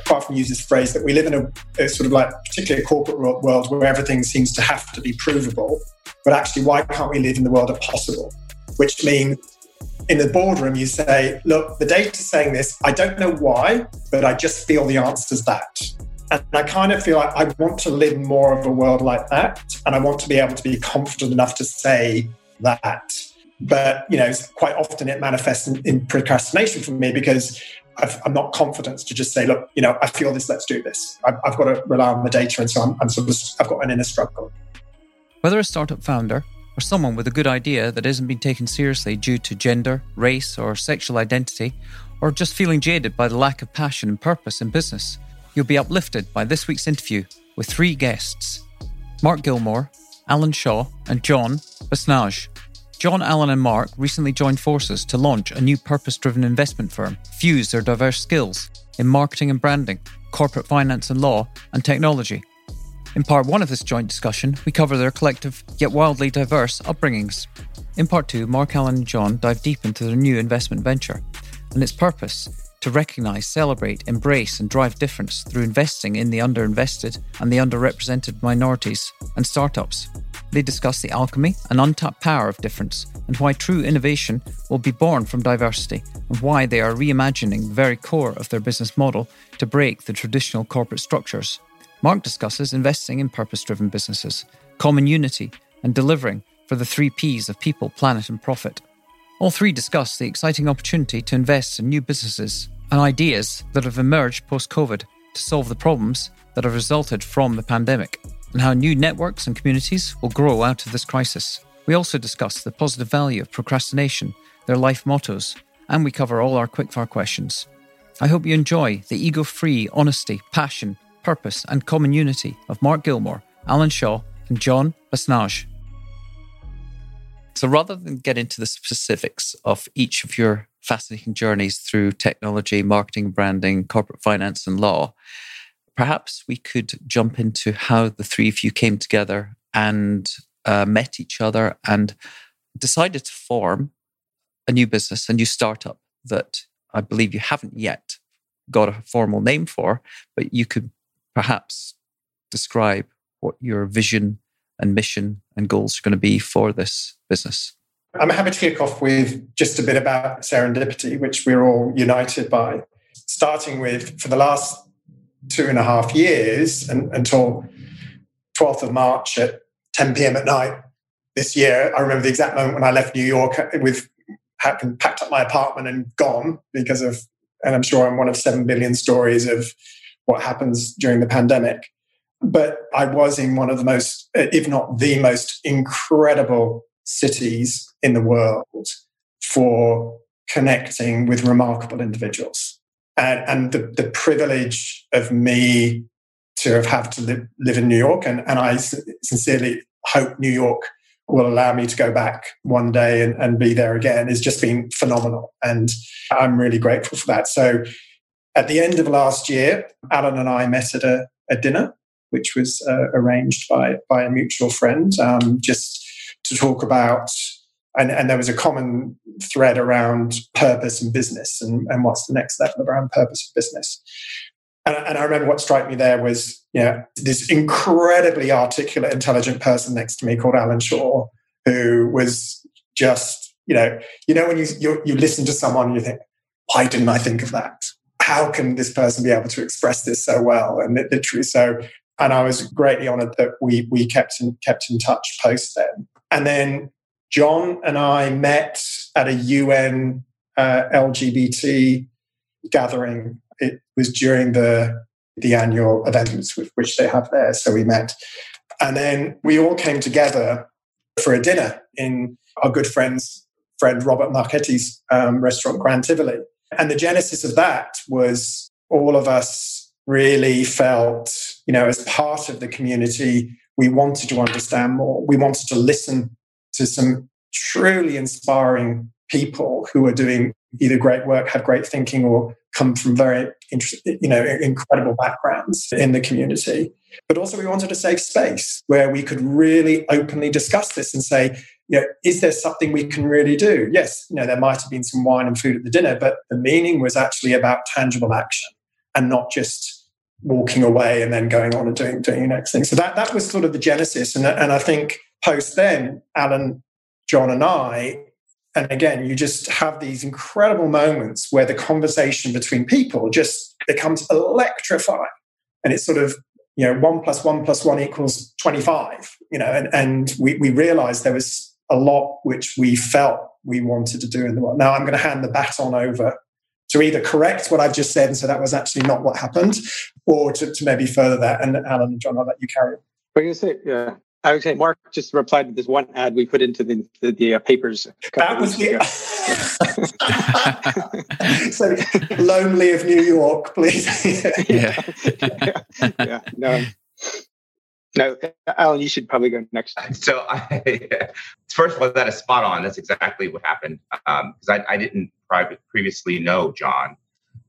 Apart from use this phrase that we live in a, a sort of like, particularly a corporate world where everything seems to have to be provable. But actually, why can't we live in the world of possible? Which means in the boardroom, you say, look, the data's saying this. I don't know why, but I just feel the answer's that. And I kind of feel like I want to live more of a world like that. And I want to be able to be confident enough to say that. But, you know, quite often it manifests in, in procrastination for me because i am not confident to just say, look, you know, I feel this, let's do this. I've, I've got to rely on the data. And so I'm, I'm sort of, I've got an inner struggle. Whether a startup founder or someone with a good idea that isn't being taken seriously due to gender, race, or sexual identity, or just feeling jaded by the lack of passion and purpose in business, you'll be uplifted by this week's interview with three guests Mark Gilmour, Allyn Shaw, and John Basnage. John, Allyn and Mark recently joined forces to launch a new purpose driven investment firm, fuse their diverse skills in marketing and branding, corporate finance and law, and technology in part one of this joint discussion, we cover their collective yet wildly diverse upbringings. In part two, Mark Allyn and John dive deep into their new investment venture and its purpose to recognise, celebrate, embrace, and drive difference through investing in the underinvested and the underrepresented minorities and startups. They discuss the alchemy and untapped power of difference and why true innovation will be born from diversity and why they are reimagining the very core of their business model to break the traditional corporate structures. Mark discusses investing in purpose driven businesses, common unity, and delivering for the three P's of people, planet, and profit. All three discuss the exciting opportunity to invest in new businesses and ideas that have emerged post COVID to solve the problems that have resulted from the pandemic, and how new networks and communities will grow out of this crisis. We also discuss the positive value of procrastination, their life mottos, and we cover all our quickfire questions. I hope you enjoy the ego free honesty, passion, purpose, and common unity of Mark Gilmour, Allyn Shaw, and John Basnage. So rather than get into the specifics of each of your fascinating journeys through technology, marketing, branding, corporate finance, and law, perhaps we could jump into how the three of you came together and uh, met each other and decided to form a new business, a new startup that I believe you haven't yet got a formal name for, but you could perhaps describe what your vision and mission and goals are going to be for this business? I'm happy to kick off with just a bit about serendipity, which we're all united by. Starting with for the last two and a half years and, until 12th of March at 10 p.m. at night this year, I remember the exact moment when I left New York with having packed up my apartment and gone because of, and I'm sure I'm one of 7 billion stories of what happens during the pandemic. But I was in one of the most, if not the most incredible cities in the world for connecting with remarkable individuals. And, and the, the privilege of me to have had to live, live in New York, and, and I sincerely hope New York will allow me to go back one day and, and be there again, has just been phenomenal. And I'm really grateful for that. So at the end of last year, Allyn and I met at a, a dinner, which was uh, arranged by, by a mutual friend, um, just to talk about, and, and, there was a common thread around purpose and business and, and what's the next level around purpose of business. And, and, I remember what struck me there was, you know, this incredibly articulate, intelligent person next to me called Allyn Shaw, who was just, you know, you know when you you, you listen to someone and you think, why didn't I think of that? how can this person be able to express this so well? And literally, so and I was greatly honoured that we we kept in kept in touch post then. And then John and I met at a UN uh, LGBT gathering. It was during the the annual events which they have there. So we met, and then we all came together for a dinner in our good friend's friend Robert Marchetti's um, restaurant Grand Tivoli. And the genesis of that was all of us really felt, you know, as part of the community, we wanted to understand more. We wanted to listen to some truly inspiring people who are doing either great work, have great thinking, or come from very, you know, incredible backgrounds in the community. But also, we wanted a safe space where we could really openly discuss this and say, you know, is there something we can really do? Yes, you know, there might have been some wine and food at the dinner, but the meaning was actually about tangible action and not just walking away and then going on and doing doing the next thing. So that that was sort of the genesis. And, and I think post then, Allyn, John, and I, and again, you just have these incredible moments where the conversation between people just becomes electrifying. And it's sort of you know, one plus one plus one equals 25, you know, and, and we, we realized there was a lot which we felt we wanted to do in the world. Now I'm going to hand the baton over to either correct what I've just said and so that was actually not what happened, or to, to maybe further that. And Allyn and John, I'll let you carry on. What are you say? Yeah. I would say Mark just replied to this one ad we put into the the, the uh, papers. That was the so lonely of New York, please. yeah. yeah, yeah, no, no, Allyn, you should probably go next. So, I, first of all, that is spot on. That's exactly what happened because um, I, I, didn't previously know John,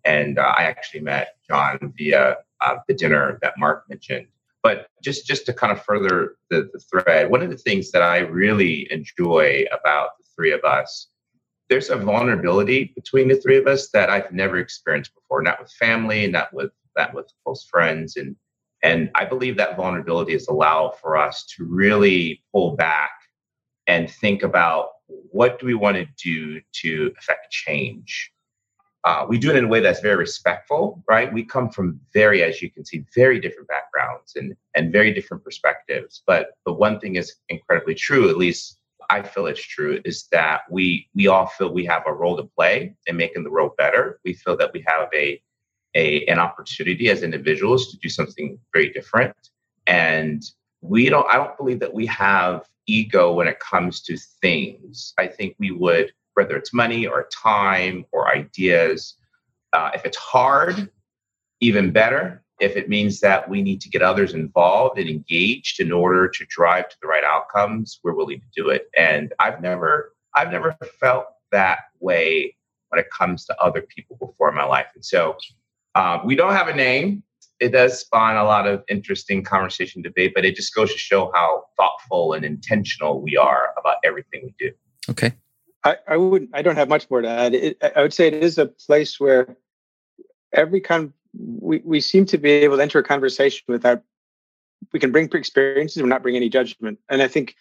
and uh, I actually met John via uh, the dinner that Mark mentioned. But just just to kind of further the, the thread, one of the things that I really enjoy about the three of us, there's a vulnerability between the three of us that I've never experienced before, not with family, not with that with close friends, and and I believe that vulnerability is allow for us to really pull back and think about what do we want to do to affect change uh, we do it in a way that's very respectful, right? We come from very, as you can see, very different backgrounds and and very different perspectives. But the one thing is incredibly true, at least I feel it's true, is that we we all feel we have a role to play in making the world better. We feel that we have a a an opportunity as individuals to do something very different, and we don't. I don't believe that we have ego when it comes to things. I think we would whether it's money or time or ideas. Uh, if it's hard, even better. If it means that we need to get others involved and engaged in order to drive to the right outcomes, we're willing to do it. And I've never, I've never felt that way when it comes to other people before in my life. And so uh, we don't have a name. It does spawn a lot of interesting conversation, debate, but it just goes to show how thoughtful and intentional we are about everything we do. Okay. I, I would I don't have much more to add. It, I would say it is a place where every con we, we seem to be able to enter a conversation without we can bring experiences, we're not bring any judgment. And I think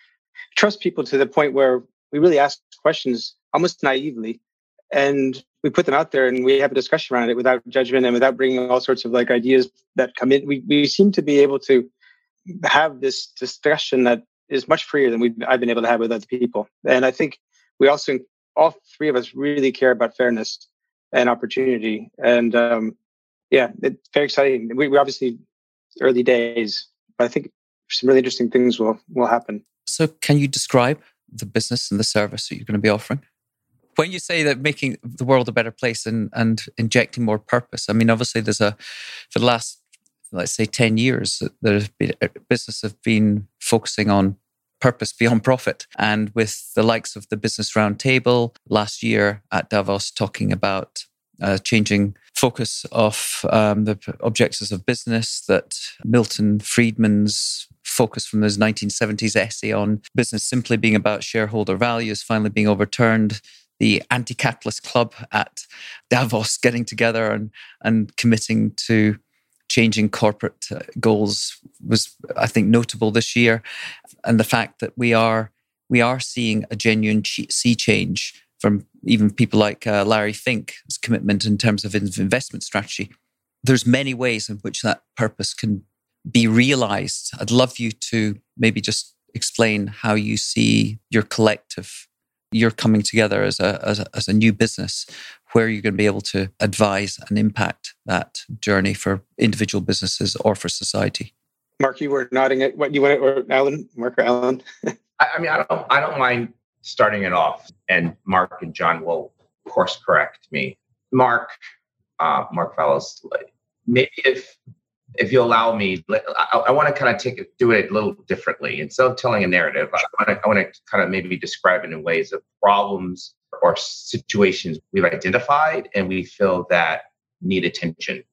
trust people to the point where we really ask questions almost naively and we put them out there and we have a discussion around it without judgment and without bringing all sorts of like ideas that come in. We, we seem to be able to have this discussion that is much freer than we've I've been able to have with other people. And I think we also all three of us really care about fairness and opportunity and um, yeah it's very exciting we, we obviously early days but i think some really interesting things will will happen so can you describe the business and the service that you're going to be offering when you say that making the world a better place and, and injecting more purpose i mean obviously there's a for the last let's say 10 years there's been business have been focusing on purpose beyond profit. And with the likes of the Business Roundtable last year at Davos talking about uh, changing focus of um, the objectives of business, that Milton Friedman's focus from his 1970s essay on business simply being about shareholder value is finally being overturned. The anti capitalist club at Davos getting together and, and committing to changing corporate uh, goals was, I think, notable this year, and the fact that we are we are seeing a genuine sea change from even people like uh, Larry Fink's commitment in terms of investment strategy. There's many ways in which that purpose can be realized. I'd love you to maybe just explain how you see your collective, you're coming together as a, as a, as a new business where you're going to be able to advise and impact that journey for individual businesses or for society. Mark, you were nodding at what you want, or Allyn, Mark or Allyn. I mean, I don't, I don't mind starting it off, and Mark and John will, course, correct me. Mark, uh, Mark Fellows, maybe if if you allow me, I, I want to kind of take it, do it a little differently. Instead of telling a narrative, I want to, I want to kind of maybe describe it in ways of problems or situations we've identified and we feel that need attention.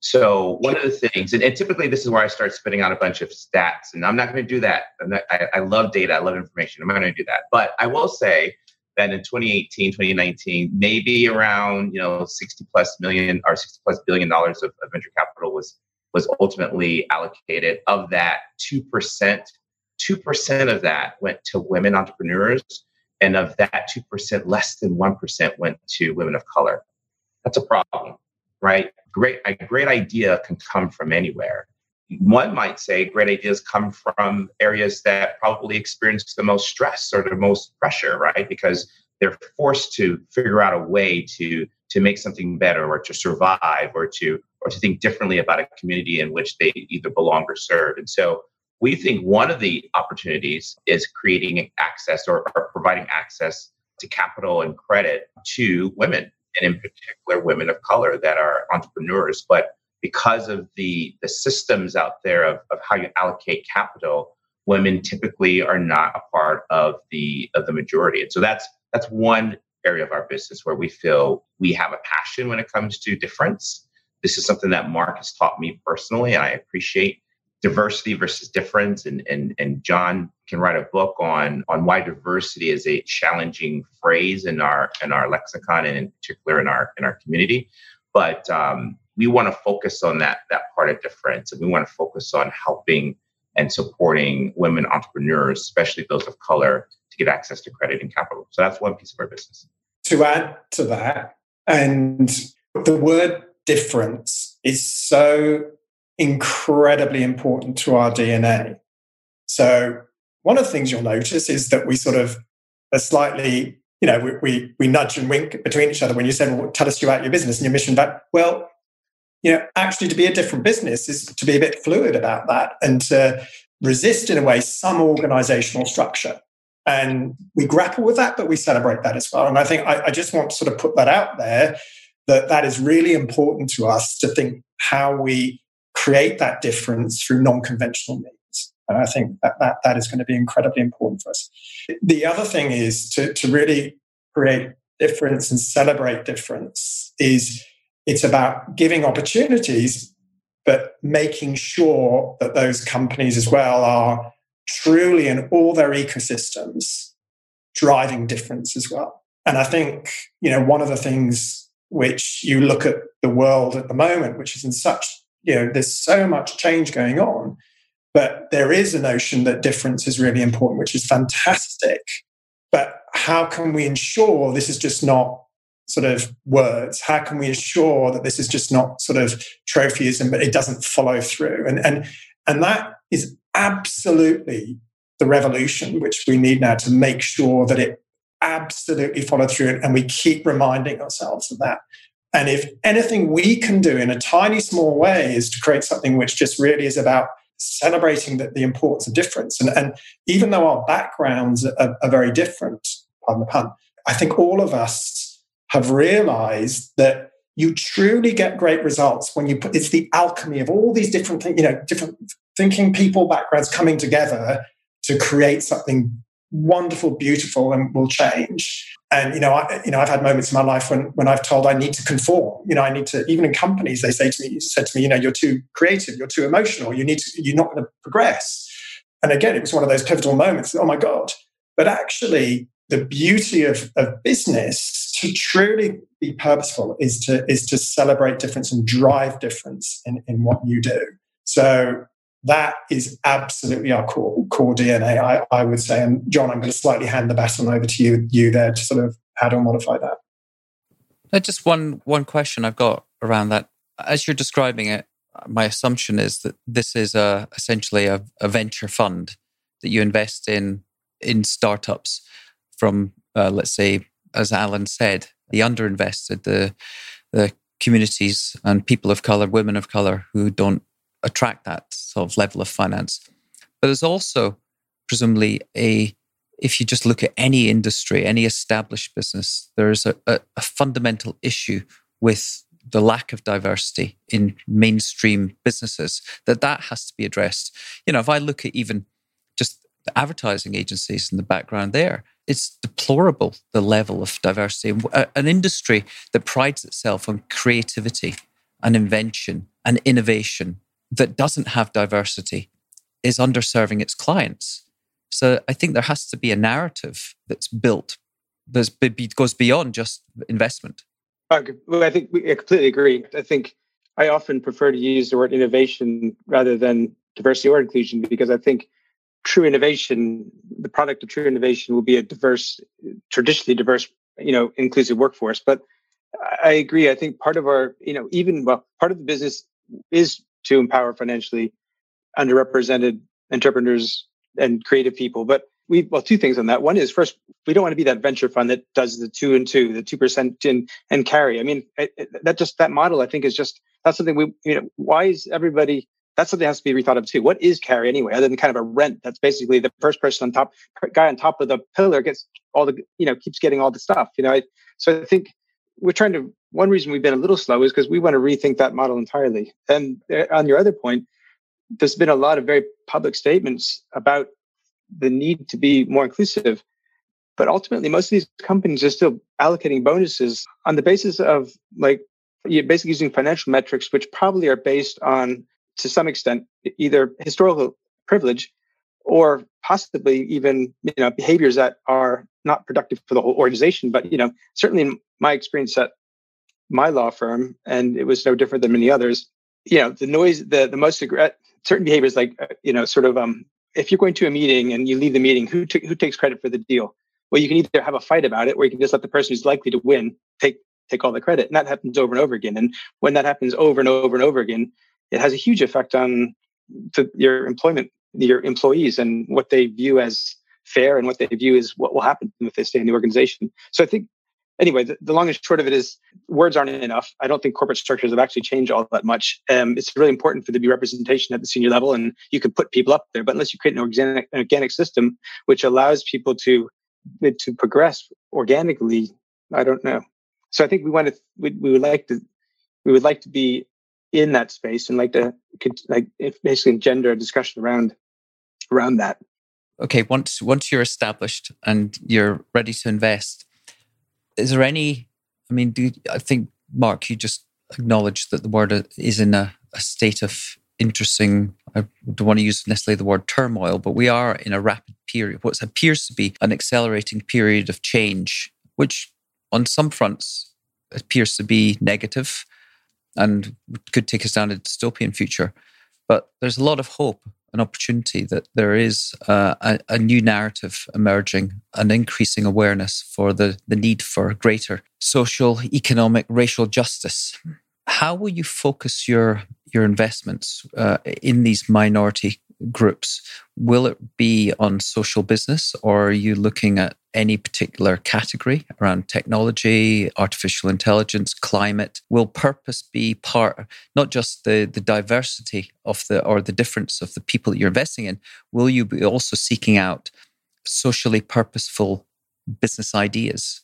So one of the things, and, and, typically this is where I start spitting out a bunch of stats, and I'm not going to do that. Not, I, I, love data, I love information. I'm not going to do that. But I will say that in 2018, 2019, maybe around you know 60 plus million or 60 plus billion dollars of, of venture capital was was ultimately allocated. Of that, two percent, two percent of that went to women entrepreneurs, and of that two percent, less than one percent went to women of color. That's a problem, right? Great, a great idea can come from anywhere. One might say great ideas come from areas that probably experience the most stress or the most pressure, right? Because they're forced to figure out a way to to make something better or to survive or to or to think differently about a community in which they either belong or serve. And so we think one of the opportunities is creating access or, or providing access to capital and credit to women and in particular women of color that are entrepreneurs but because of the the systems out there of, of how you allocate capital women typically are not a part of the of the majority and so that's that's one area of our business where we feel we have a passion when it comes to difference. This is something that mark has taught me personally and i appreciate diversity versus difference. And, and and john can write a book on on why diversity is a challenging phrase in our in our lexicon and in particular in our in our community. But um, we want to focus on that that part of difference and we want to focus on helping and supporting women entrepreneurs especially those of color to get access to credit and capital so that's one piece of our business to add to that and the word difference is so incredibly important to our DNA. So one of the things you'll notice is that we sort of are slightly, you know, we, we, we nudge and wink between each other when you say, well, tell us about your business and your mission. But well, you know, actually to be a different business is to be a bit fluid about that and to resist in a way some organizational structure. And we grapple with that, but we celebrate that as well. And I think I, I just want to sort of put that out there that that is really important to us to think how we create that difference through non-conventional means. And I think that, that, that is going to be incredibly important for us. The other thing is to, to really create difference and celebrate difference is it's about giving opportunities, but making sure that those companies as well are truly in all their ecosystems driving difference as well. And I think, you know, one of the things which you look at the world at the moment, which is in such you know there's so much change going on but there is a notion that difference is really important which is fantastic but how can we ensure this is just not sort of words. How can we ensure that this is just not sort of trophyism but it doesn't follow through? And and and that is absolutely the revolution which we need now to make sure that it absolutely follow through and we keep reminding ourselves of that. And if anything we can do in a tiny, small way is to create something which just really is about celebrating the, the importance of difference. And, and even though our backgrounds are, are very different, pardon the pun, I think all of us have realized that you truly get great results when you put it's the alchemy of all these different things, you know different thinking people backgrounds coming together to create something wonderful beautiful and will change and you know, I, you know, I've had moments in my life when when I've told I need to conform. You know, I need to. Even in companies, they say to me, said to me, you know, you're too creative, you're too emotional, you need to, you're not going to progress. And again, it was one of those pivotal moments. Oh my god! But actually, the beauty of, of business to truly be purposeful is to is to celebrate difference and drive difference in, in what you do. So that is absolutely our core, core DNA, I, I would say. And John, I'm going to slightly hand the baton over to you, you there to sort of how to modify that. Just one one question I've got around that. As you're describing it, my assumption is that this is a essentially a, a venture fund that you invest in in startups from, uh, let's say, as Allyn said, the underinvested, the the communities and people of color, women of color who don't attract that sort of level of finance. But there's also presumably a if you just look at any industry, any established business, there's a, a, a, fundamental issue with the lack of diversity in mainstream businesses that that has to be addressed. You know, if I look at even just the advertising agencies in the background there, it's deplorable the level of diversity. An industry that prides itself on creativity and invention and innovation that doesn't have diversity is underserving its clients. So I think there has to be a narrative that's built that goes beyond just investment. Well, I think we, I completely agree. I think I often prefer to use the word innovation rather than diversity or inclusion because I think true innovation, the product of true innovation will be a diverse, traditionally diverse, you know, inclusive workforce. But I agree. I think part of our, you know, even well, part of the business is to empower financially underrepresented entrepreneurs and creative people. But we well, two things on that. One is first, we don't want to be that venture fund that does the two and two, the two percent in and carry. I mean, that just that model, I think, is just that's something we, you know, why is everybody? That's something that has to be rethought of too. What is carry anyway, other than kind of a rent? That's basically the first person on top, guy on top of the pillar gets all the, you know, keeps getting all the stuff. You know, I, so I think we're trying to. One reason we've been a little slow is because we want to rethink that model entirely. And uh, on your other point, there's been a lot of very public statements about the need to be more inclusive. But ultimately, most of these companies are still allocating bonuses on the basis of like you're basically using financial metrics, which probably are based on, to some extent, either historical privilege or possibly even you know behaviors that are not productive for the whole organization. But you know, certainly in my experience at my law firm, and it was no different than many others. You know, the noise, the the most certain behaviors like uh, you know, sort of um, if you're going to a meeting and you leave the meeting, who t- who takes credit for the deal? Well, you can either have a fight about it, or you can just let the person who's likely to win take take all the credit, and that happens over and over again. And when that happens over and over and over again, it has a huge effect on the, your employment, your employees, and what they view as fair, and what they view as what will happen if they stay in the organization. So I think anyway, the, the, long and short of it is words aren't enough. I don't think corporate structures have actually changed all that much. Um, it's really important for there to be representation at the senior level, and you can put people up there. But unless you create an organic, an organic system which allows people to to progress organically, I don't know. So I think we want to we, we would like to we would like to be in that space and like to like basically engender a discussion around around that. Okay, once once you're established and you're ready to invest, is there any? I mean, do I think Mark, you just acknowledged that the word uh, is in a, a state of interesting. I don't want to use necessarily the word turmoil, but we are in a rapid period, what appears to be an accelerating period of change, which on some fronts appears to be negative and could take us down a dystopian future. But there's a lot of hope an opportunity that there is uh, a, a, new narrative emerging, an increasing awareness for the, the need for greater social, economic, racial justice. How will you focus your your investments uh, in these minority groups? Will it be on social business, or are you looking at any particular category around technology, artificial intelligence, climate? Will purpose be part, not just the, the diversity of the or the difference of the people that you're investing in? Will you be also seeking out socially purposeful business ideas?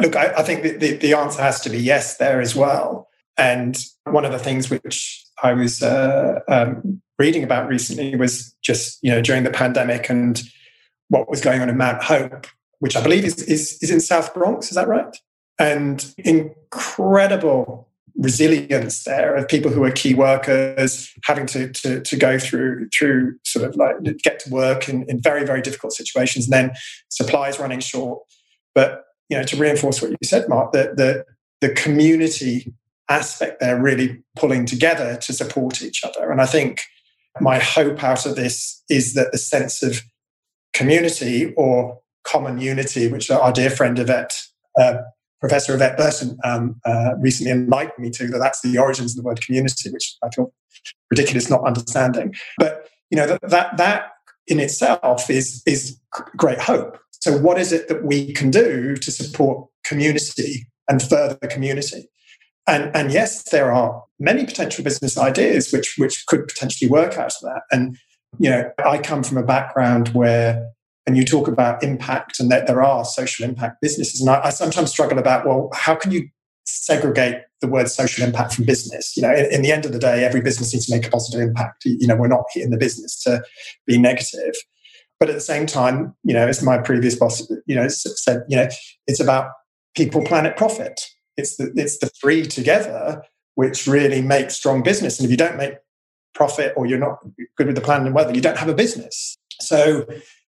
Look, I, I think the, the, answer has to be yes there as well. And one of the things which I was uh, um, reading about recently was just, you know, during the pandemic and what was going on in Mount Hope which I believe is, is, is in South Bronx. Is that right? And incredible resilience there of people who are key workers having to, to, to go through through sort of like get to work in, in very very difficult situations and then supplies running short but you know to reinforce what you said mark that the the community aspect there really pulling together to support each other and i think my hope out of this is that the sense of community or common unity, which our dear friend Yvette, uh, Professor Yvette Burton, um, uh, recently enlightened me to, that that's the origins of the word community, which I feel ridiculous not understanding. But you know that that, that in itself is is great hope. So, what is it that we can do to support community and further community? And, and yes, there are many potential business ideas which which could potentially work out of that. And you know, I come from a background where and you talk about impact and that there are social impact businesses. And I, I, sometimes struggle about, well, how can you segregate the word social impact from business? You know, in, in, the end of the day, every business needs to make a positive impact. You know, we're not in the business to be negative. But at the same time, you know, as my previous boss, you know, said, you know, it's about people, planet, profit. It's the it's the three together which really make strong business. And if you don't make profit or you're not good with the plan and weather, you don't have a business. So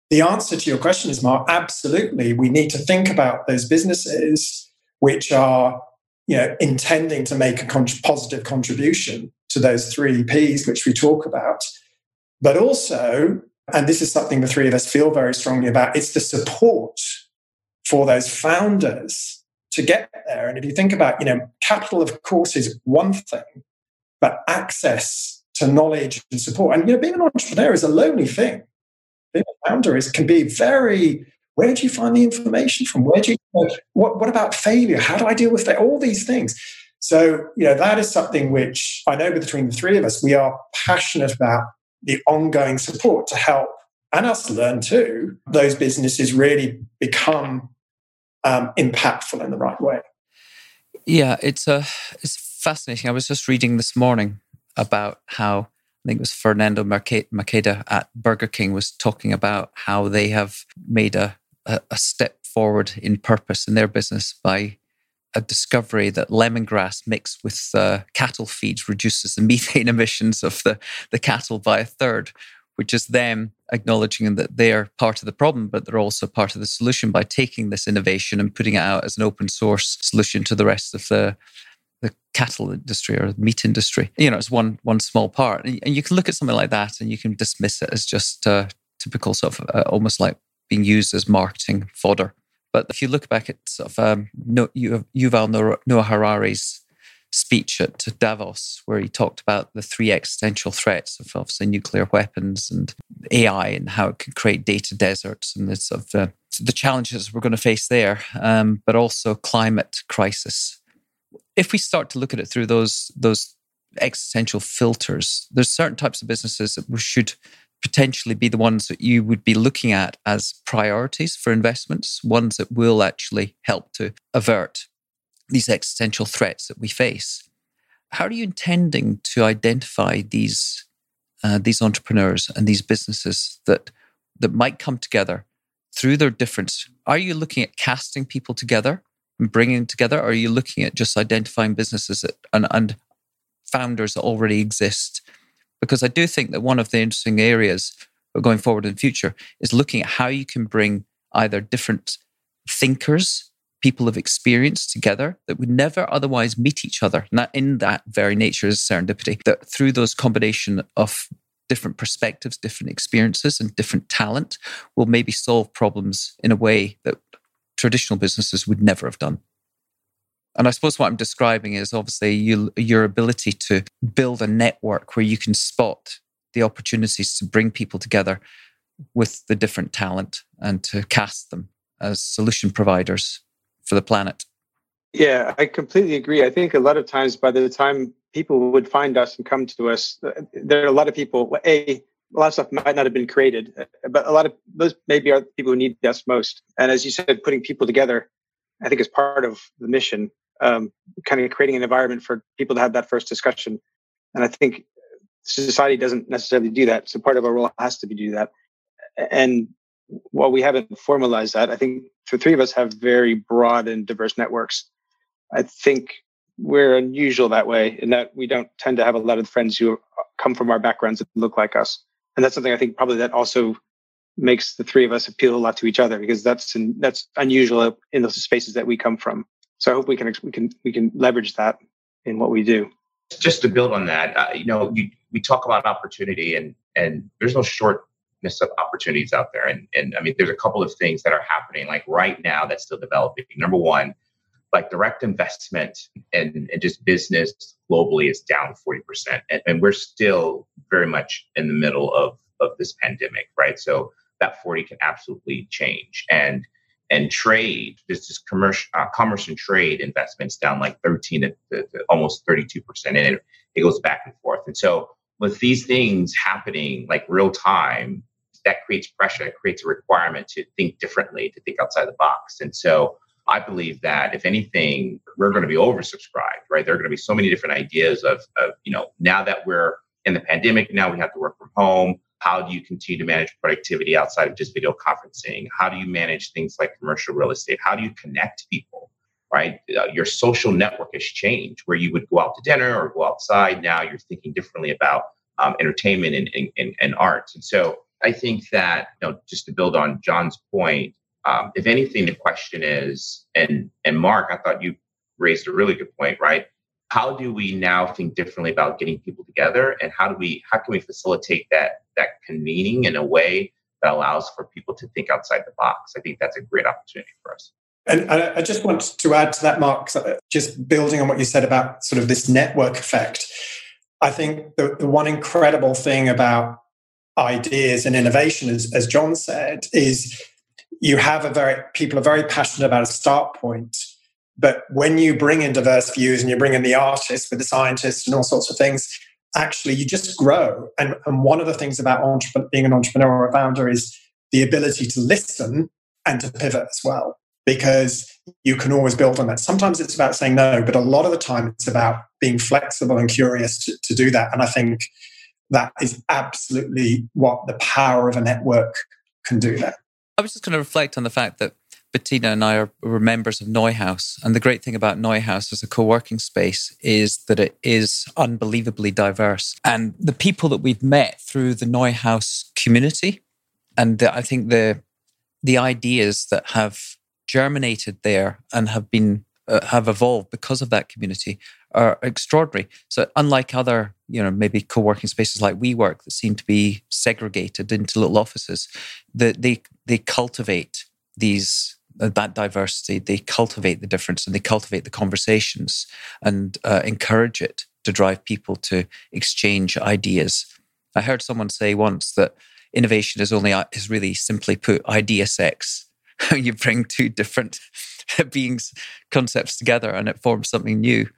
the answer to your question is, Mark, absolutely. We need to think about those businesses which are you know, intending to make a con- positive contribution to those three P's which we talk about. But also, and this is something the three of us feel very strongly about, it's the support for those founders to get there. And if you think about, you know, capital, of course, is one thing, but access to knowledge and support. And you know, being an entrepreneur is a lonely thing. Being a founder is can be very. Where do you find the information from? Where do you? What What about failure? How do I deal with that? All these things. So you know that is something which I know between the three of us we are passionate about the ongoing support to help and us learn too. Those businesses really become um, impactful in the right way. Yeah, it's a uh, it's fascinating. I was just reading this morning about how I think it was Fernando Machado at Burger King was talking about how they have made a, a, step forward in purpose in their business by a discovery that lemongrass mixed with uh, cattle feeds reduces the methane emissions of the, the cattle by a third, which is them acknowledging that they're part of the problem, but they're also part of the solution by taking this innovation and putting it out as an open source solution to the rest of the the cattle industry or meat industry. You know, it's one one small part, and, you can look at something like that and you can dismiss it as just uh, typical sort of uh, almost like being used as marketing fodder. But if you look back at sort of um, Yuval Noah Harari's speech at Davos, where he talked about the three existential threats of obviously nuclear weapons and AI and how it can create data deserts and the sort of uh, the challenges we're going to face there, um, but also climate crisis. If we start to look at it through those those existential filters, there's certain types of businesses that we should potentially be the ones that you would be looking at as priorities for investments, ones that will actually help to avert these existential threats that we face. How are you intending to identify these uh, these entrepreneurs and these businesses that that might come together through their difference? Are you looking at casting people together and bringing them together? Or are you looking at just identifying businesses that, and, and founders that already exist? Because I do think that one of the interesting areas going forward in the future is looking at how you can bring either different thinkers, people of experience together that would never otherwise meet each other. And that in that very nature is serendipity. That through those combination of different perspectives, different experiences, and different talent will maybe solve problems in a way that traditional businesses would never have done. And I suppose what I'm describing is obviously you, your ability to build a network where you can spot the opportunities to bring people together with the different talent and to cast them as solution providers for the planet. Yeah, I completely agree. I think a lot of times by the time people would find us and come to us, there are a lot of people, A, a lot of stuff might not have been created, but a lot of those maybe are people who need us most. And as you said, putting people together, I think is part of the mission, um, kind of creating an environment for people to have that first discussion. And I think society doesn't necessarily do that. So part of our role has to be to do that. And while we haven't formalized that, I think the three of us have very broad and diverse networks. I think we're unusual that way in that we don't tend to have a lot of friends who come from our backgrounds that look like us and that's something I think probably that also makes the three of us appeal a lot to each other because that's in, that's unusual in the spaces that we come from. So I hope we can we can we can leverage that in what we do. Just to build on that, uh, you know, you, we talk about opportunity, and and there's no shortness of opportunities out there. And and I mean, there's a couple of things that are happening like right now that's still developing. Number one, like direct investment and, and just business globally is down 40%. And, and, we're still very much in the middle of, of this pandemic, right? So that 40 can absolutely change. And and trade, this is commercial, uh, commerce and trade investments down like 13 to, to, to almost 32%. And it, it goes back and forth. And so with these things happening like real time, that creates pressure. It creates a requirement to think differently, to think outside the box. And so I believe that if anything, we're going to be oversubscribed, right? There are going to be so many different ideas of, of, you know, now that we're in the pandemic, now we have to work from home. How do you continue to manage productivity outside of just video conferencing? How do you manage things like commercial real estate? How do you connect people? right? Uh, your social network has changed where you would go out to dinner or go outside. Now you're thinking differently about um, entertainment and, and, and, arts. And so I think that, you know, just to build on John's point, um, if anything, the question is, and and Mark, I thought you raised a really good point, right? How do we now think differently about getting people together, and how do we how can we facilitate that that convening in a way that allows for people to think outside the box? I think that's a great opportunity for us. And I just want to add to that, Mark, just building on what you said about sort of this network effect. I think the, the one incredible thing about ideas and innovation, as, as John said, is you have a very people are very passionate about a start point but when you bring in diverse views and you bring in the artists with the scientists and all sorts of things actually you just grow. And, and one of the things about entrepreneur, being an entrepreneur or a founder is the ability to listen and to pivot as well because you can always build on that. Sometimes it's about saying no but a lot of the time it's about being flexible and curious to, to do that. And i think that is absolutely what the power of a network can do there I was just going to reflect on the fact that Bettina and I are, were members of NeueHouse. And the great thing about NeueHouse as a co working space is that it is unbelievably diverse. And the people that we've met through the NeueHouse community, and the, I think the, the ideas that have germinated there and have been uh, have evolved because of that community are extraordinary. So unlike other, you know, maybe co-working spaces like WeWork that seem to be segregated into little offices, that they they cultivate these uh, that diversity, they cultivate the difference and they cultivate the conversations and uh, encourage it to drive people to exchange ideas. I heard someone say once that innovation is only uh, is really simply put idea sex. you bring two different beings concepts together and it forms something new.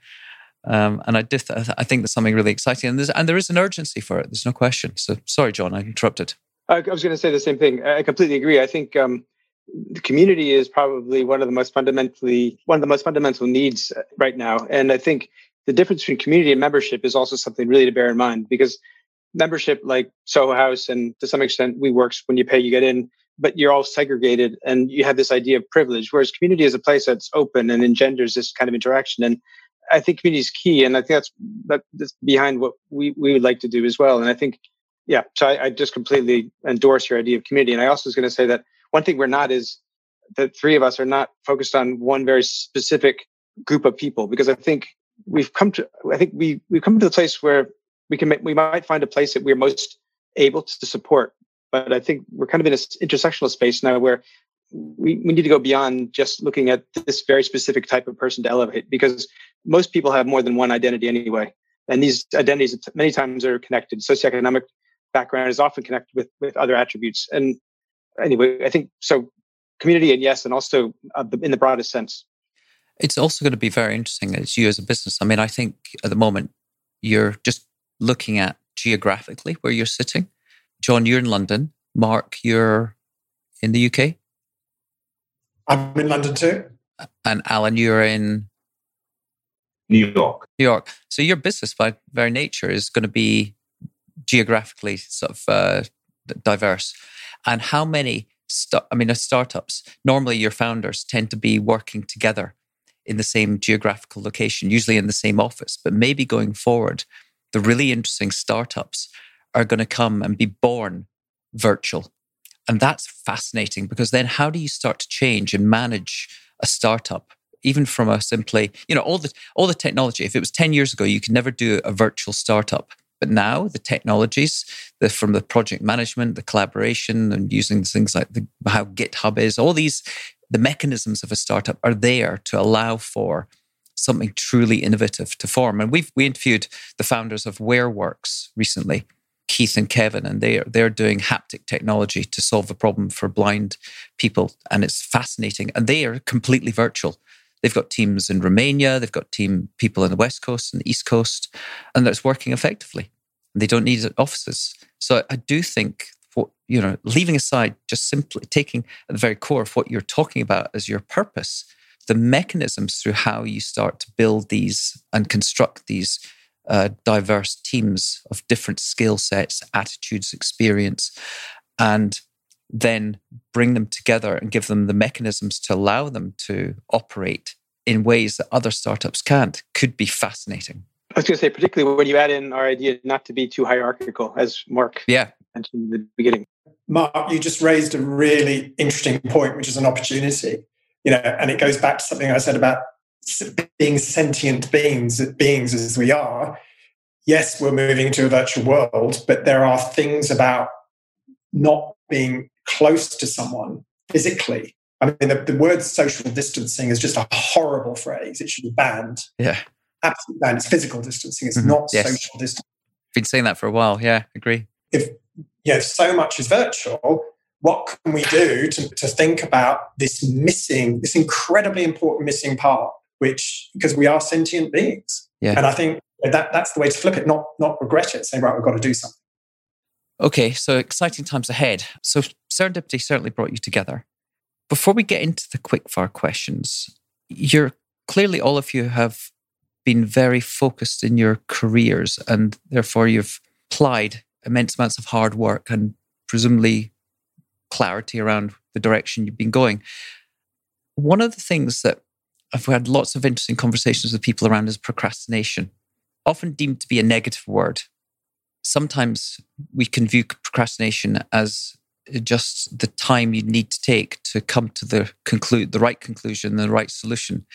Um, and I did. Th- I think there's something really exciting, and, and there is an urgency for it. There's no question. So sorry, John, I interrupted. I was going to say the same thing. I completely agree. I think um, the community is probably one of the most fundamentally one of the most fundamental needs uh, right now, and I think the difference between community and membership is also something really to bear in mind because membership, like Soho House, and to some extent WeWorks, when you pay, you get in but you're all segregated and you have this idea of privilege. Whereas community is a place that's open and engenders this kind of interaction. And I think community is key, and I think that's that, that's behind what we we would like to do as well. And I think, yeah, so I, I just completely endorse your idea of community. And I also was going to say that one thing we're not is the three of us are not focused on one very specific group of people because I think we've come to I think we we've come to the place where we can make, we might find a place that we're most able to support. But I think we're kind of in an intersectional space now where we, we need to go beyond just looking at this very specific type of person to elevate because most people have more than one identity anyway. And these identities many times are connected. Socioeconomic background is often connected with, with other attributes. And anyway, I think so community and yes, and also uh, in the broadest sense. It's also going to be very interesting as you as a business. I mean, I think at the moment you're just looking at geographically where you're sitting. John, you're in London. Mark, you're in the UK. I'm in London too. And Allyn, you're in New York. New York. So your business, by very nature, is going to be geographically sort of uh, diverse. And how many? I mean, as startups. Normally, your founders tend to be working together in the same geographical location, usually in the same office. But maybe going forward, the really interesting startups are going to come and be born virtual. And that's fascinating because then how do you start to change and manage a startup even from a simply, you know, all the all the technology. If it was 10 years ago, you could never do a virtual startup. But now the technologies, the, from the project management, the collaboration, and using things like the, how GitHub is, all these, the mechanisms of a startup are there to allow for something truly innovative to form. And we've we interviewed the founders of WearWorks recently, Keith and Kevin, and they are they're doing haptic technology to solve a problem for blind people, and it's fascinating. And they are completely virtual. They've got teams in Romania, they've got team people in the West Coast and the East Coast, and that's working effectively. They don't need offices. So I do think what you know, leaving aside just simply taking at the very core of what you're talking about as your purpose, the mechanisms through how you start to build these and construct these uh, diverse teams of different skill sets, attitudes, experience, and then bring them together and give them the mechanisms to allow them to operate in ways that other startups can't could be fascinating. I was going to say, particularly when you add in our idea not to be too hierarchical, as Mark yeah. mentioned in the beginning. Mark, you just raised a really interesting point, which is an opportunity. You know, and it goes back to something I said about being sentient beings, beings as we are. Yes, we're moving into a virtual world, but there are things about not being close to someone physically. I mean, the, the word social distancing is just a horrible phrase. It should be banned. Yeah. Absolutely banned. It's physical distancing. It's mm-hmm. not yes. social distancing. Been saying that for a while. Yeah, agree. If you know so much is virtual, what can we do to, to think about this missing, this incredibly important missing part, which because we are sentient beings. Yeah. And I think that that's the way to flip it, not not regret it, say, right, we've got to do something. Okay, so exciting times ahead. So serendipity certainly brought you together. Before we get into the quickfire questions, you're clearly all of you have been very focused in your careers and therefore you've applied immense amounts of hard work and presumably clarity around the direction you've been going. One of the things that I've had lots of interesting conversations with people around is procrastination, often deemed to be a negative word sometimes we can view procrastination as just the time you need to take to come to the conclude the right conclusion, the right solution.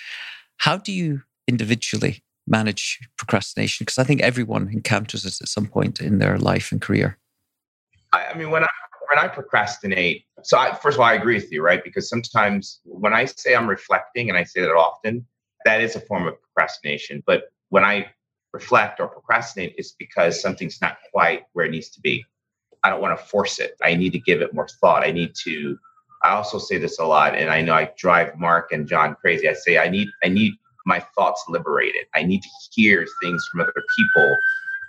How do you individually manage procrastination? Because I think everyone encounters it at some point in their life and career. I, I mean, when I when I procrastinate, so I, first of all, I agree with you, right? Because sometimes when I say I'm reflecting, and I say that often, that is a form of procrastination. But when I reflect or procrastinate it's because something's not quite where it needs to be. I don't want to force it. I need to give it more thought. I need to I also say this a lot and I know I drive Mark and John crazy. I say I need I need my thoughts liberated. I need to hear things from other people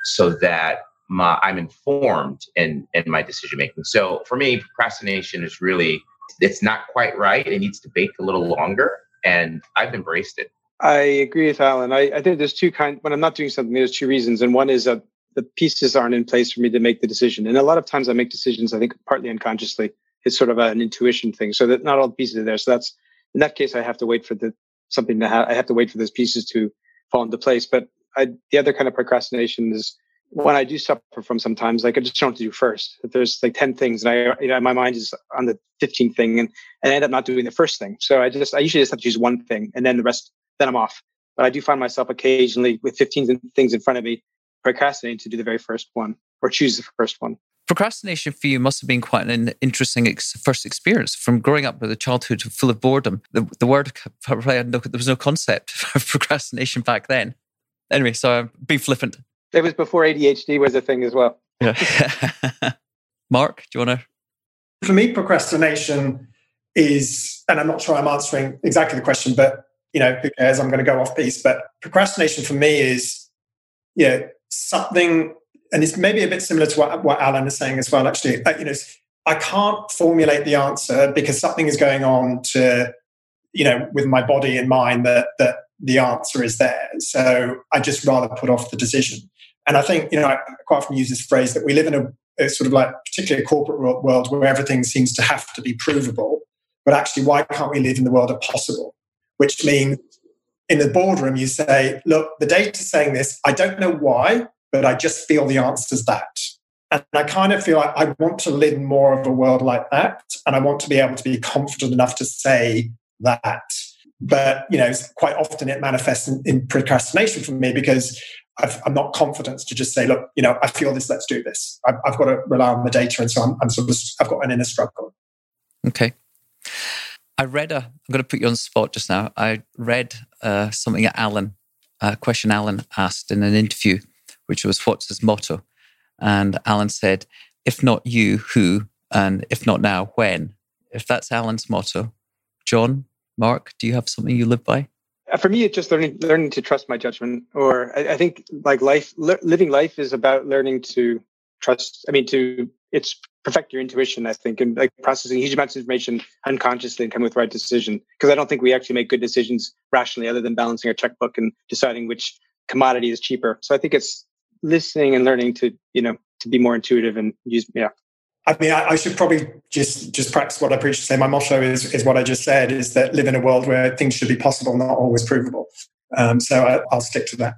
so that my, I'm informed in in my decision making. So for me, procrastination is really it's not quite right. It needs to bake a little longer, and I've embraced it. I agree with Allyn. I, I think there's two kind. When I'm not doing something, there's two reasons, and one is that the pieces aren't in place for me to make the decision. And a lot of times, I make decisions. I think partly unconsciously. It's sort of an intuition thing, so that not all the pieces are there. So that's in that case, I have to wait for the something to have. I have to wait for those pieces to fall into place. But I, the other kind of procrastination is when I do suffer from sometimes, like I just don't know what to do first. If there's like 10 things and I, you know, my mind is on the 15th thing and, and I end up not doing the first thing. So I just, I usually just have to choose one thing and then the rest then I'm off. But I do find myself occasionally with 15 things in front of me procrastinating to do the very first one or choose the first one. Procrastination for you must have been quite an interesting ex- first experience from growing up with a childhood full of boredom. The, the word, no, there was no concept of procrastination back then. Anyway, so I'm being flippant. It was before ADHD was a thing as well. Yeah. Mark, do you want to? For me, procrastination is, and I'm not sure I'm answering exactly the question, but you know, who cares? I'm going to go off piece. But procrastination for me is, you know, something, and it's maybe a bit similar to what, what Allyn is saying as well, actually. Uh, you know, I can't formulate the answer because something is going on to, you know, with my body and mind that, that the answer is there. So I just rather put off the decision. And I think, you know, I quite often use this phrase that we live in a, a sort of like, particularly a corporate world where everything seems to have to be provable. But actually, why can't we live in the world of possible? which means in the boardroom, you say, look, the data's saying this. I don't know why, but I just feel the answer's that. And I kind of feel like I want to live more of a world like that. And I want to be able to be confident enough to say that. But, you know, quite often it manifests in, in procrastination for me because i am not confident to just say, look, you know, I feel this, let's do this. I've, I've got to rely on the data. And so I'm, I'm sort of, I've got an inner struggle. Okay. I read a, I'm going to put you on the spot just now. I read uh, something that Allyn, a question Allyn asked in an interview, which was, What's his motto? And Allyn said, If not you, who? And if not now, when? If that's Allyn's motto, John, Mark, do you have something you live by? Uh, for me, it's just learning learning to trust my judgment. Or I, I think like life, living life is about learning to trust. I mean, to it's perfect your intuition, I think, and like processing huge amounts of information unconsciously and come with the right decision. Because I don't think we actually make good decisions rationally other than balancing our checkbook and deciding which commodity is cheaper. So I think it's listening and learning to, you know, to be more intuitive and use, yeah. I mean, I, I, should probably just just practice what I preach to say. My motto is is what I just said: is that live in a world where things should be possible, not always provable. Um, so I, I'll stick to that.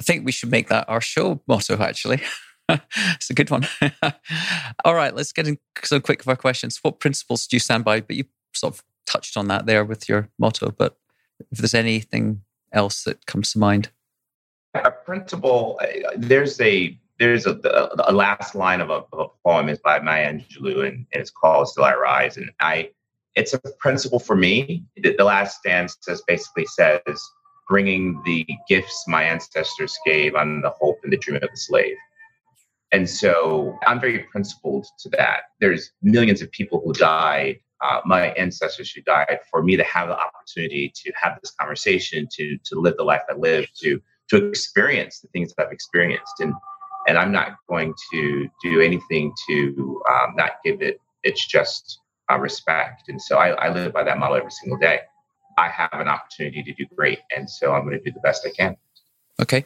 I think we should make that our show motto. Actually, it's a good one. All right, let's get in some quick fire questions. What principles do you stand by? But you sort of touched on that there with your motto. But if there's anything else that comes to mind, a principle. Uh, there's a there's a, a, last line of a, of a, poem is by Maya Angelou and, and, it's called Still I Rise. And I, it's a principle for me. The, the last stanza basically says, bringing the gifts my ancestors gave on the hope and the dream of the slave. And so I'm very principled to that. There's millions of people who died, uh, my ancestors who died, for me to have the opportunity to have this conversation, to to live the life I live, to to experience the things that I've experienced. And and I'm not going to do anything to um, not give it its just uh, respect. And so I, I live by that model every single day. I have an opportunity to do great, and so I'm going to do the best I can. Okay,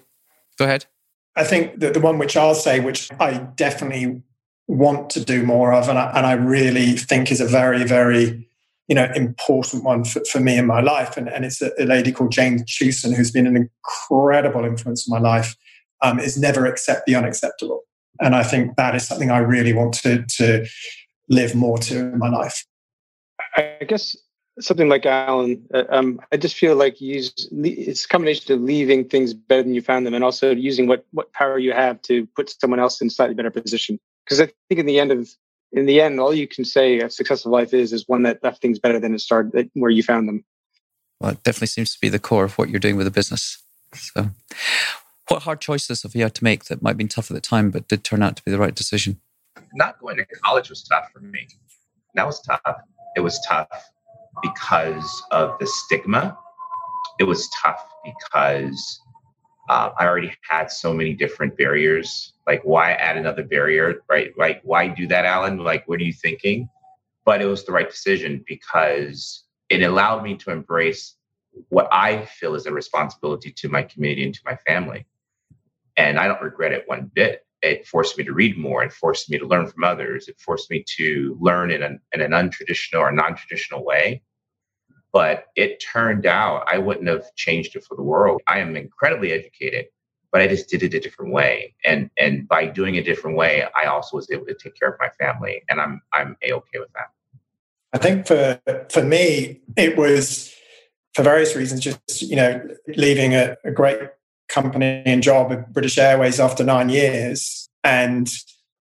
go ahead. I think that the one which I'll say, which I definitely want to do more of, and I, and I really think is a very, very you know important one for, for me in my life, and, and it's a, a lady called Jane Tewson who's been an incredible influence in my life um, is never accept the unacceptable. And I think that is something I really want to, to live more to in my life. I guess something like Allyn, uh, um, I just feel like use it's a combination of leaving things better than you found them, and also using what what power you have to put someone else in a slightly better position. Because I think in the end of in the end, all you can say a successful life is is one that left things better than it started, where you found them. Well, it definitely seems to be the core of what you're doing with the business. So, what hard choices have you had to make that might have been tough at the time, but did turn out to be the right decision? Not going to college was tough for me. That was tough. It was tough because of the stigma. It was tough because uh, I already had so many different barriers. Like, why add another barrier, right? Like, why do that, Allyn? Like, what are you thinking? But it was the right decision because it allowed me to embrace what I feel is a responsibility to my community and to my family. And I don't regret it one bit. It forced me to read more. It forced me to learn from others. It forced me to learn in an, in an untraditional or non traditional way. But it turned out I wouldn't have changed it for the world. I am incredibly educated, but I just did it a different way. And and by doing a different way, I also was able to take care of my family. And I'm I'm a okay with that. I think for for me, it was for various reasons, just you know, leaving a, a great company and job at British Airways after nine years and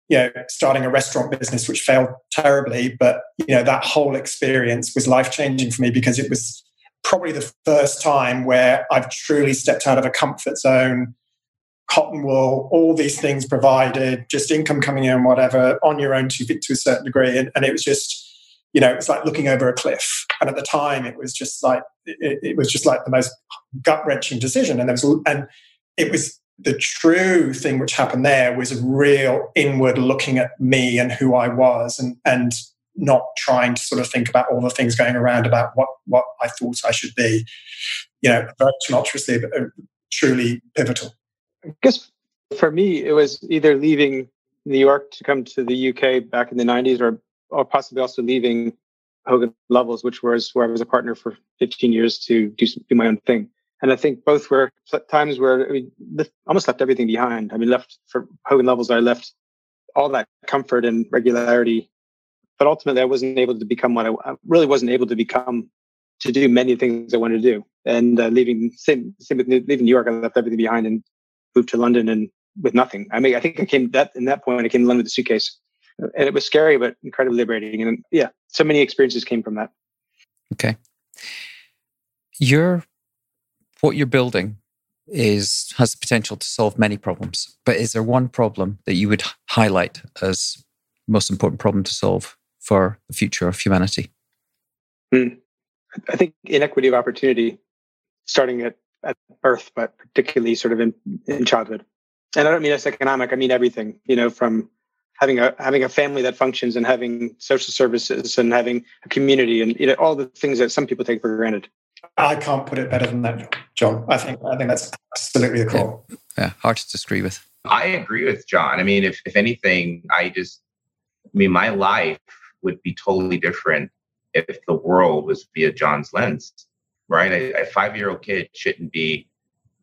you know starting a restaurant business which failed terribly. But you know that whole experience was life changing for me because it was probably the first time where I've truly stepped out of a comfort zone cotton wool all these things provided just income coming in whatever on your own to, to a certain degree. And, and it was just you know, it's like looking over a cliff. And at the time, it was just like it, it was just like the most gut wrenching decision. And there was and it was the true thing which happened there was a real inward looking at me and who I was, and and not trying to sort of think about all the things going around about what what I thought I should be. You know, very tumultuously, but uh, truly pivotal. I guess for me, it was either leaving New York to come to the UK back in the 90s or or possibly also leaving Hogan Lovells, which was where I was a partner for 15 years to do, do my own thing. And I think both were times where I mean, almost left everything behind. I mean, left for Hogan Lovells, I left all that comfort and regularity, but ultimately I wasn't able to become what I, I really wasn't able to become to do many things I wanted to do. And uh, leaving, same, same with leaving New York, I left everything behind and moved to London and with nothing. I mean, I think I came that in that point, I came to London with a suitcase and it was scary but incredibly liberating and yeah so many experiences came from that. Okay. Your what you're building is has the potential to solve many problems but is there one problem that you would highlight as most important problem to solve for the future of humanity? Hmm. i think inequity of opportunity starting at, at birth but particularly sort of in, in childhood. And i don't mean that's economic i mean everything you know from having a having a family that functions and having social services and having a community and you know all the things that some people take for granted. I can't put it better than that, John. I think I think that's absolutely the core. Yeah, yeah hard to disagree with. I agree with John. I mean, if if anything, I just I mean, my life would be totally different if the world was via John's lens, right? A, a five year old kid shouldn't be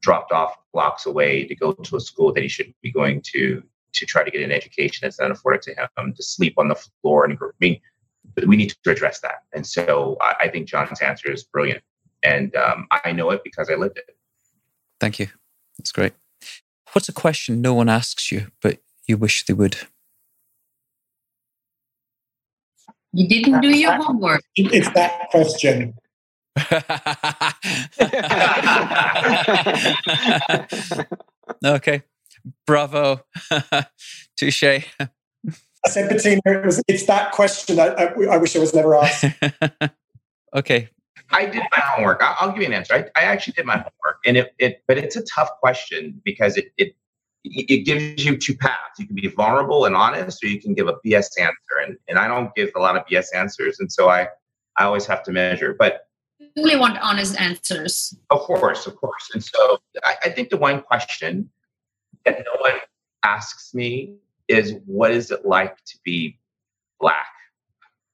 dropped off blocks away to go to a school that he shouldn't be going to to try to get an education that's not afforded to him, to sleep on the floor. And I mean, we need to address that. And so I, I think John's answer is brilliant. And um, I know it because I lived it. Thank you. That's great. What's a question no one asks you, but you wish they would? You didn't do your homework. It's that question. okay. Bravo. Touche. I said, Bettina, it was, it's that question I, I, I wish I was never asked. okay. I did my homework. I'll, I'll give you an answer. I, I, actually did my homework, and it, it, but it's a tough question because it, it, it gives you two paths. You can be vulnerable and honest, or you can give a BS answer. And, and I don't give a lot of BS answers, and so I, I always have to measure. But really want honest answers. Of course, of course. And so I, I think the one question that no one asks me is, what is it like to be black?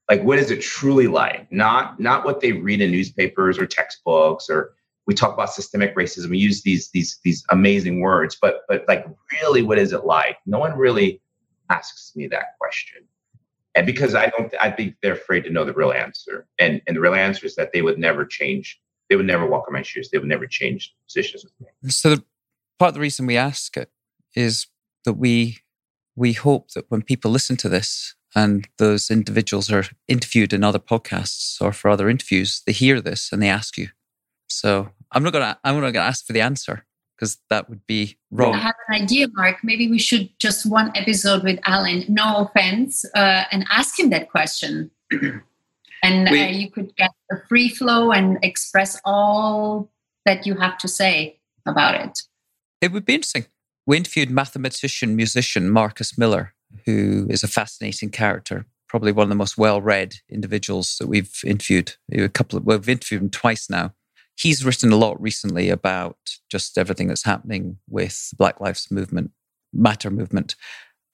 like what is it truly like? Not not what they read in newspapers or textbooks or we talk about systemic racism we use these these these amazing words but but like really what is it like? No one really asks me that question. And because i don't i think they're afraid to know the real answer. And and the real answer is that they would never change they would never walk in my shoes they would never change positions with me. So the, part of the reason we ask it is that we we hope that when people listen to this and those individuals are interviewed in other podcasts or for other interviews, they hear this and they ask you. So I'm not gonna I'm not gonna ask for the answer because that would be wrong. I have an idea, Mark. Maybe we should just one episode with Allyn. No offense, uh, and ask him that question, and uh, you could get a free flow and express all that you have to say about it. It would be interesting. We interviewed mathematician musician Marcus Miller who is a fascinating character, probably one of the most well-read individuals that we've interviewed. A couple of, we've interviewed him twice now. He's written a lot recently about just everything that's happening with Black Lives Movement, Matter movement,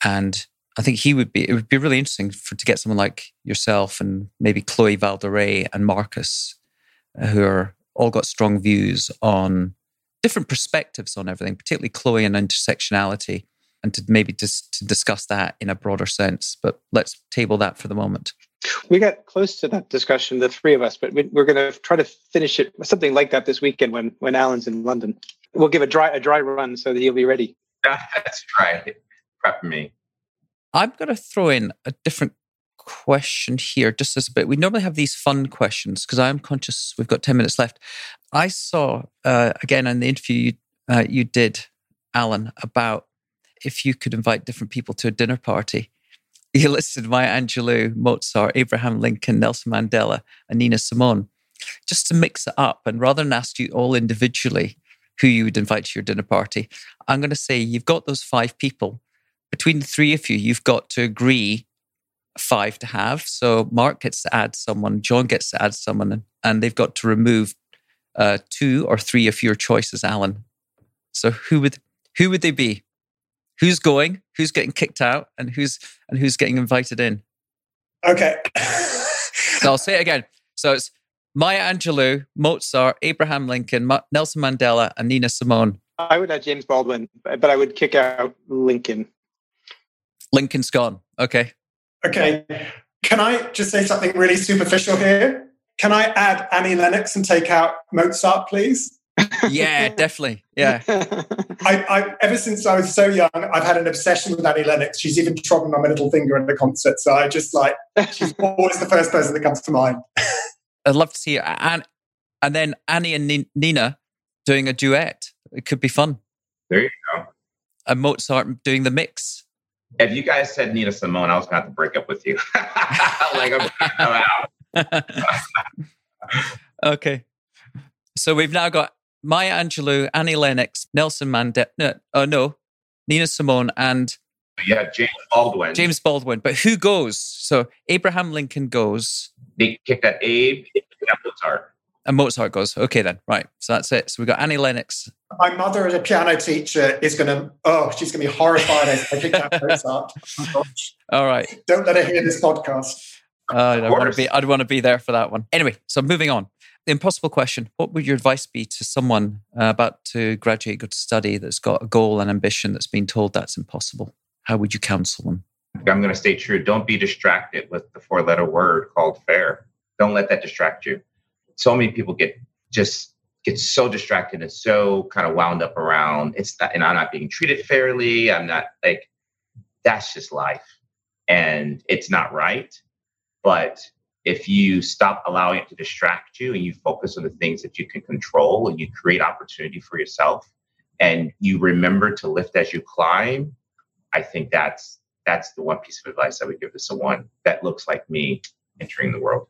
and I think he would be. It would be really interesting for to get someone like yourself and maybe Chloe Valdary and Marcus, who are all got strong views on different perspectives on everything, particularly Chloe and intersectionality and to maybe just to discuss that in a broader sense. But let's table that for the moment. We got close to that discussion, the three of us, but we're going to try to finish it something like that this weekend when when Allyn's in London. We'll give a dry a dry run so that he'll be ready. That's right. Prep me. I'm going to throw in a different question here, just as a bit. We normally have these fun questions because I'm conscious we've got 10 minutes left. I saw, uh, again, in the interview you, uh, you did, Allyn, about if you could invite different people to a dinner party. You listed Maya Angelou, Mozart, Abraham Lincoln, Nelson Mandela, and Nina Simone, just to mix it up. And rather than ask you all individually who you would invite to your dinner party, I'm going to say you've got those five people. Between the three of you, you've got to agree five to have. So Mark gets to add someone, John gets to add someone, and they've got to remove uh, two or three of your choices, Allyn. So who would who would they be? who's going, who's getting kicked out, and who's and who's getting invited in. Okay. so I'll say it again. So it's Maya Angelou, Mozart, Abraham Lincoln, Ma- Nelson Mandela, and Nina Simone. I would add James Baldwin, but I would kick out Lincoln. Lincoln's gone. Okay. Okay. Can I just say something really superficial here? Can I add Annie Lennox and take out Mozart, please? yeah, definitely. Yeah. I, I, ever since I was so young, I've had an obsession with Annie Lennox. She's even trodden on my little finger at a concert. So I just like, she's always the first person that comes to mind. I'd love to see her. And, and then Annie and Nina doing a duet. It could be fun. There you go. And Mozart doing the mix. If you guys said Nina Simone, I was going to have to break up with you. like, I'm out. okay. So we've now got Maya Angelou, Annie Lennox, Nelson Mandela. No, oh no, Nina Simone, and yeah, James Baldwin. James Baldwin. But who goes? So Abraham Lincoln goes. They kicked that Abe, Mozart. And Mozart goes, okay, then, right. So that's it. So we got Annie Lennox. My mother, as a piano teacher, is going to, oh, she's going to be horrified as I pick out Mozart. Oh, All right. Don't let her hear this podcast. Uh, I want to be. I'd want to be there for that one. Anyway, so moving on. The impossible question: What would your advice be to someone uh, about to graduate, go to study, that's got a goal and ambition that's been told that's impossible? How would you counsel them? I'm going to stay true. Don't be distracted with the four-letter word called fair. Don't let that distract you. So many people get just get so distracted and so kind of wound up around it's not, and I'm not being treated fairly. I'm not like that's just life, and it's not right. But if you stop allowing it to distract you and you focus on the things that you can control and you create opportunity for yourself and you remember to lift as you climb, I think that's that's the one piece of advice I would give to someone that looks like me entering the world.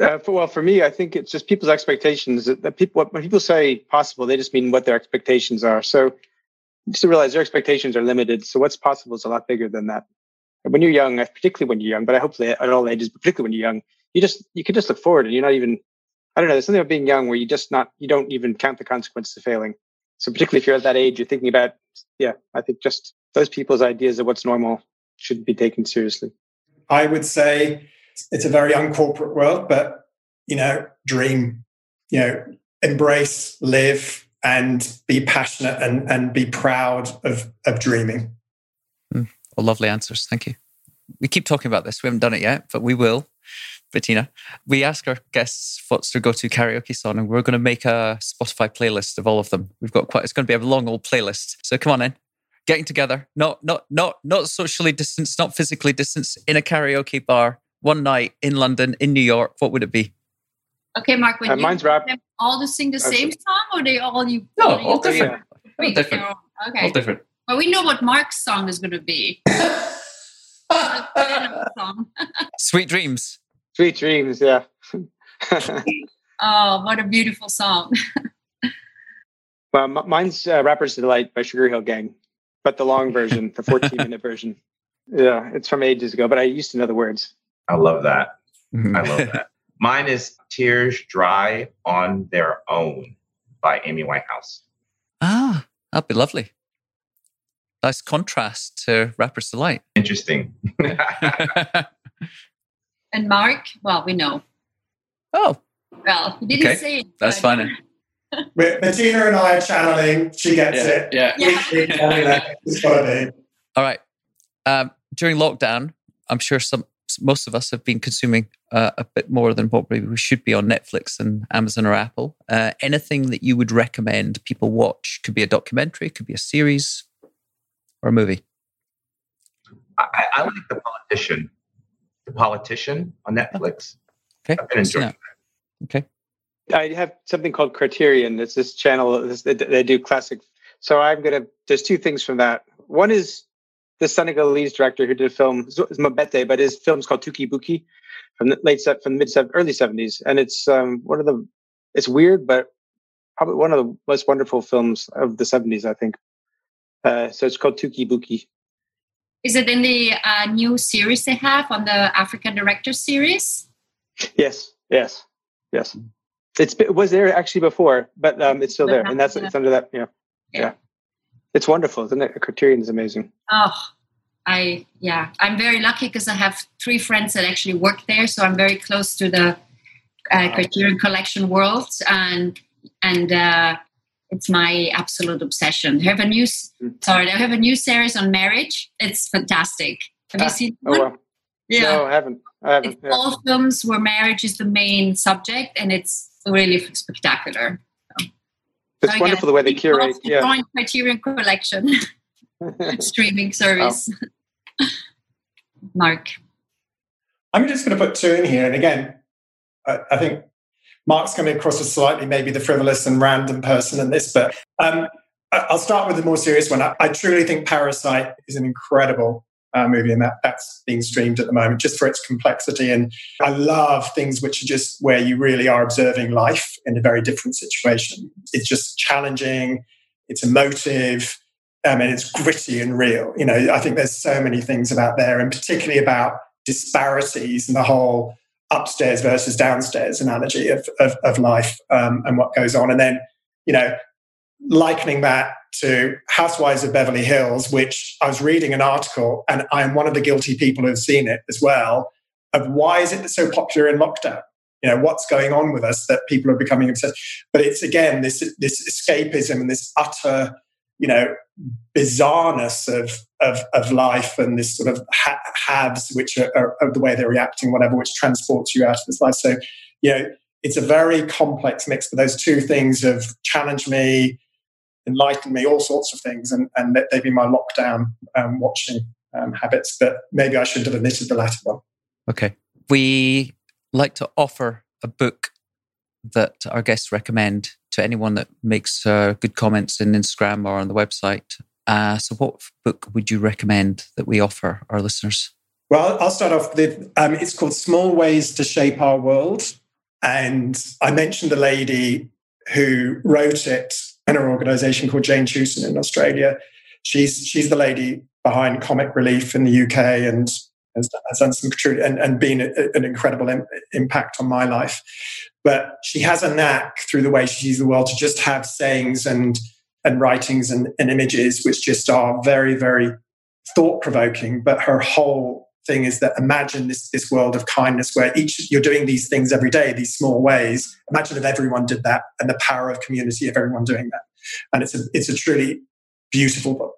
Uh, for, well, for me, I think it's just people's expectations. That, that people, when people say possible, they just mean what their expectations are. So, just to realize their expectations are limited. So, what's possible is a lot bigger than that. When you're young, particularly when you're young, but I hopefully at all ages, particularly when you're young, you just you can just look forward and you're not even I don't know, there's something about being young where you just not you don't even count the consequences of failing. So particularly if you're at that age, you're thinking about yeah, I think just those people's ideas of what's normal should be taken seriously. I would say it's a very uncorporate world, but you know, dream, you know, embrace, live, and be passionate and and be proud of of dreaming. Mm, well, lovely answers. Thank you. We keep talking about this. We haven't done it yet, but we will. Bettina, we ask our guests what's their go-to karaoke song, and we're going to make a Spotify playlist of all of them. We've got quite. It's going to be a long old playlist. So come on in, getting together, not not not not socially distanced, not physically distanced, in a karaoke bar one night in London, in New York. What would it be? Okay, Mark. When uh, mine's rap. All to sing the same song, or they all you? No, all, all different. All different. Okay. All different. Well, we know what Mark's song is going to be. Sweet dreams. Sweet dreams, yeah. oh, what a beautiful song. well, mine's uh, Rapper's Delight by Sugar Hill Gang, but the long version, the 14 minute version. Yeah, it's from ages ago, but I used to know the words. I love that. I love that. Mine is Tears Dry on Their Own by Amy Winehouse. Ah, that'd be lovely. Nice contrast to Rapper's Delight. Interesting. And Mark, well, we know. Oh. Well, he didn't okay. say it. That's fine. Bettina and I are channeling. She gets yeah, it. Yeah. yeah. it's gotta be. All right. Um, during lockdown, I'm sure some most of us have been consuming uh, a bit more than what we should be on Netflix and Amazon or Apple. Uh, anything that you would recommend people watch? Could be a documentary, could be a series, or a movie. I, I like The Politician. The Politician on Netflix. Okay. I've been enjoying Okay. I have something called Criterion. It's this channel. This, they, they do classic. So I'm gonna. There's two things from that. One is the Senegalese director who did a film, it's Mambéty, but his film's called Touki Bouki from the late from the mid early 70s, and it's um, one of the. It's weird, but probably one of the most wonderful films of the 70s, I think. Uh, so it's called Touki Bouki. Is it in the uh, new series they have on the African Director series? Yes, yes, yes. It's it was there actually before, but um, it's still there, and that's it's under that. Yeah, yeah. yeah. It's wonderful, isn't it? Criterion is amazing. Oh, I yeah, I'm very lucky because I have three friends that actually work there, so I'm very close to the uh, Criterion Collection world, and and uh, it's my absolute obsession. They have a new sorry, they have a new series on marriage. It's fantastic. Have you ah, seen oh, one? Yeah. No, I haven't. I haven't. Yeah. All films where marriage is the main subject, and it's really spectacular. So. It's so wonderful the way they curate. Yeah. Drawing Criterion Collection streaming service. Oh. Mark. I'm just going to put two in here, and again, I, I think Mark's coming across as slightly maybe the frivolous and random person in this, but um, I'll start with the more serious one. I, I truly think Parasite is an incredible uh, movie, and that, that's being streamed at the moment just for its complexity. And I love things which are just where you really are observing life in a very different situation. It's just challenging, it's emotive, um, and it's gritty and real. You know, I think there's so many things about there, and particularly about disparities and the whole upstairs versus downstairs analogy of, of, of life um, and what goes on. And then, you know, likening that to Housewives of Beverly Hills, which I was reading an article, and I am one of the guilty people who have seen it as well, of why is it so popular in lockdown? You know, what's going on with us that people are becoming obsessed? But it's again this this escapism and this utter, you know, bizarreness of of, of life and this sort of ha- haves, which are, are, are, the way they're reacting, whatever, which transports you out of this life. So, you know, it's a very complex mix. But those two things of challenge me, enlighten me, all sorts of things, and and they've been my lockdown um, watching um, habits. But maybe I shouldn't have admitted the latter one. Okay, we like to offer a book that our guests recommend to anyone that makes uh, good comments in Instagram or on the website. Uh, so, what book would you recommend that we offer our listeners? Well, I'll start off with um, it's called Small Ways to Shape Our World. And I mentioned the lady who wrote it her organization called Jane Tewson in Australia. She's, she's the lady behind Comic Relief in the UK and has, done some and, and been a, an incredible Im- impact on my life. But she has a knack through the way she sees the world to just have sayings and and writings and, and images which just are very very thought provoking. But her whole thing is that imagine this this world of kindness where each you're doing these things every day, these small ways. Imagine if everyone did that, and the power of community of everyone doing that. And it's a it's a truly beautiful book.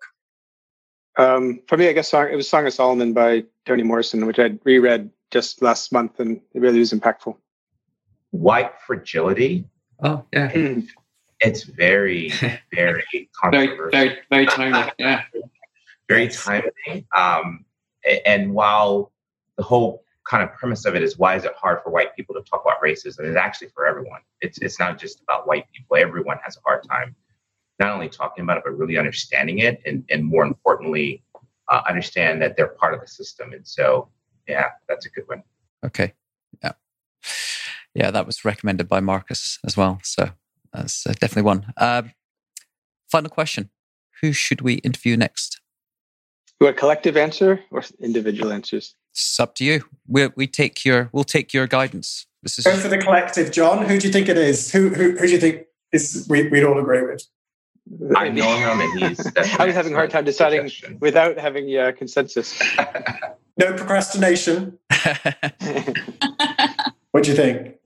Um, for me, I guess it was Song of Solomon by Toni Morrison, which I reread just last month, and it really was impactful. White fragility. Oh yeah, hmm. it's very, very controversial. very, very, very timely. Yeah, very timely. Um, and while the whole kind of premise of it is why is it hard for white people to talk about racism? It's actually for everyone. It's it's not just about white people. Everyone has a hard time not only talking about it, but really understanding it, and, and more importantly, uh, understand that they're part of the system. And so, yeah, that's a good one. Okay. Yeah. Yeah, that was recommended by Marcus as well. So that's uh, definitely one. Uh, final question Who should we interview next? A collective answer or individual answers? It's up to you. We we take your we'll take your guidance. This is go for the collective, John. Who do you think it is? Who who, who do you think is we, we'd all agree with? I know him, and he's. I was having a hard time deciding suggestion. without having a uh, consensus. no procrastination. what do you think?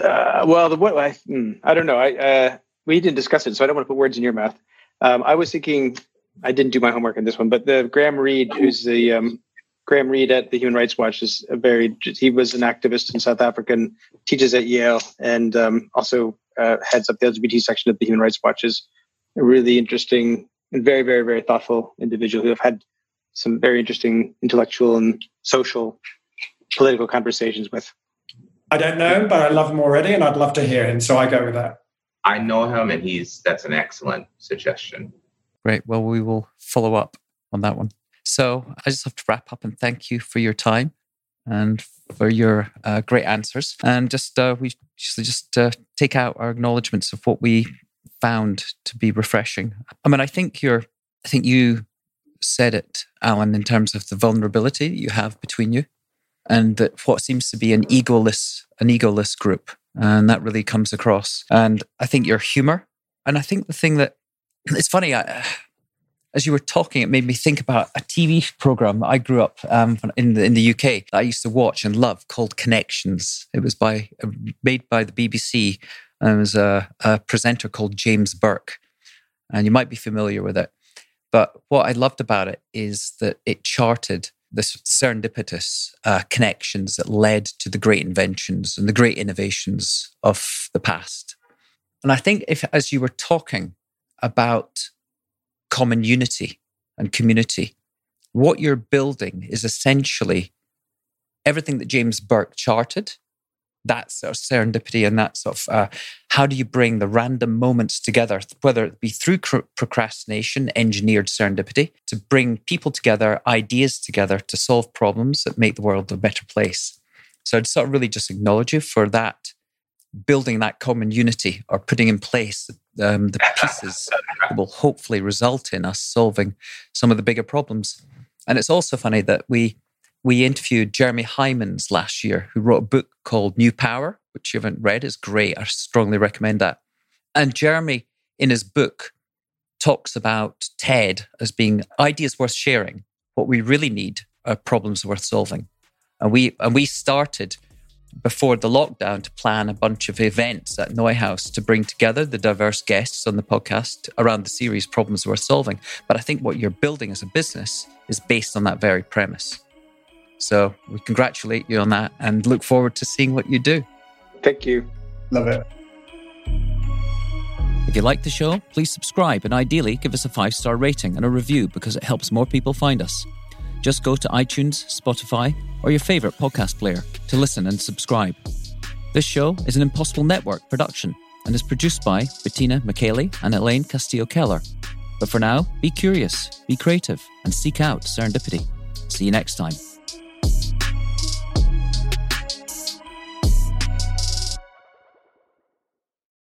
Uh, well, the what I, hmm, I don't know. I uh, we didn't discuss it, so I don't want to put words in your mouth. Um, I was thinking I didn't do my homework on this one, but the Graeme Reid, who's the um, Graeme Reid at the Human Rights Watch, is a very he was an activist in South Africa, and teaches at Yale, and um, also uh, heads up the LGBT section of the Human Rights Watch. Is a really interesting and very, very, very thoughtful individual who have had some very interesting intellectual and social political conversations with. I don't know him, but I love him already, and I'd love to hear him. So I go with that. I know him, and he's that's an excellent suggestion. Great. Well, we will follow up on that one. So I just have to wrap up and thank you for your time and for your uh, great answers. And just uh, we just just uh, take out our acknowledgements of what we found to be refreshing. I mean, I think you're, I think you said it, Allyn, in terms of the vulnerability you have between you, and that what seems to be an egoless, an egoless group, and that really comes across. And I think your humor, and I think the thing that it's funny. I, as you were talking, it made me think about a TV program I grew up um, in the in the UK that I used to watch and love called Connections. It was by made by the BBC and there was a, a presenter called James Burke, and you might be familiar with it. But what I loved about it is that it charted the serendipitous uh, connections that led to the great inventions and the great innovations of the past. And I think if, as you were talking about common unity and community, what you're building is essentially everything that James Burke charted that sort of serendipity and that sort of uh, how do you bring the random moments together, whether it be through procrastination, engineered serendipity, to bring people together, ideas together to solve problems that make the world a better place. So I'd sort of really just acknowledge you for that, building that common unity or putting in place um, the pieces that will hopefully result in us solving some of the bigger problems. And it's also funny that we we interviewed Jeremy Heimans last year, who wrote a book called New Power, which you haven't read, is great. I strongly recommend that. And Jeremy, in his book, talks about TED as being ideas worth sharing. What we really need are problems worth solving. And we and we started before the lockdown to plan a bunch of events at NeueHouse to bring together the diverse guests on the podcast around the series Problems Worth Solving. But I think what you're building as a business is based on that very premise. So we congratulate you on that and look forward to seeing what you do. Thank you. Love it. If you like the show, please subscribe and ideally give us a five star rating and a review because it helps more people find us. Just go to iTunes, Spotify, or your favorite podcast player to listen and subscribe. This show is an Impossible Network production and is produced by Bettina McKaylee and Elaine Castillo Keller. But for now, be curious, be creative, and seek out serendipity. See you next time.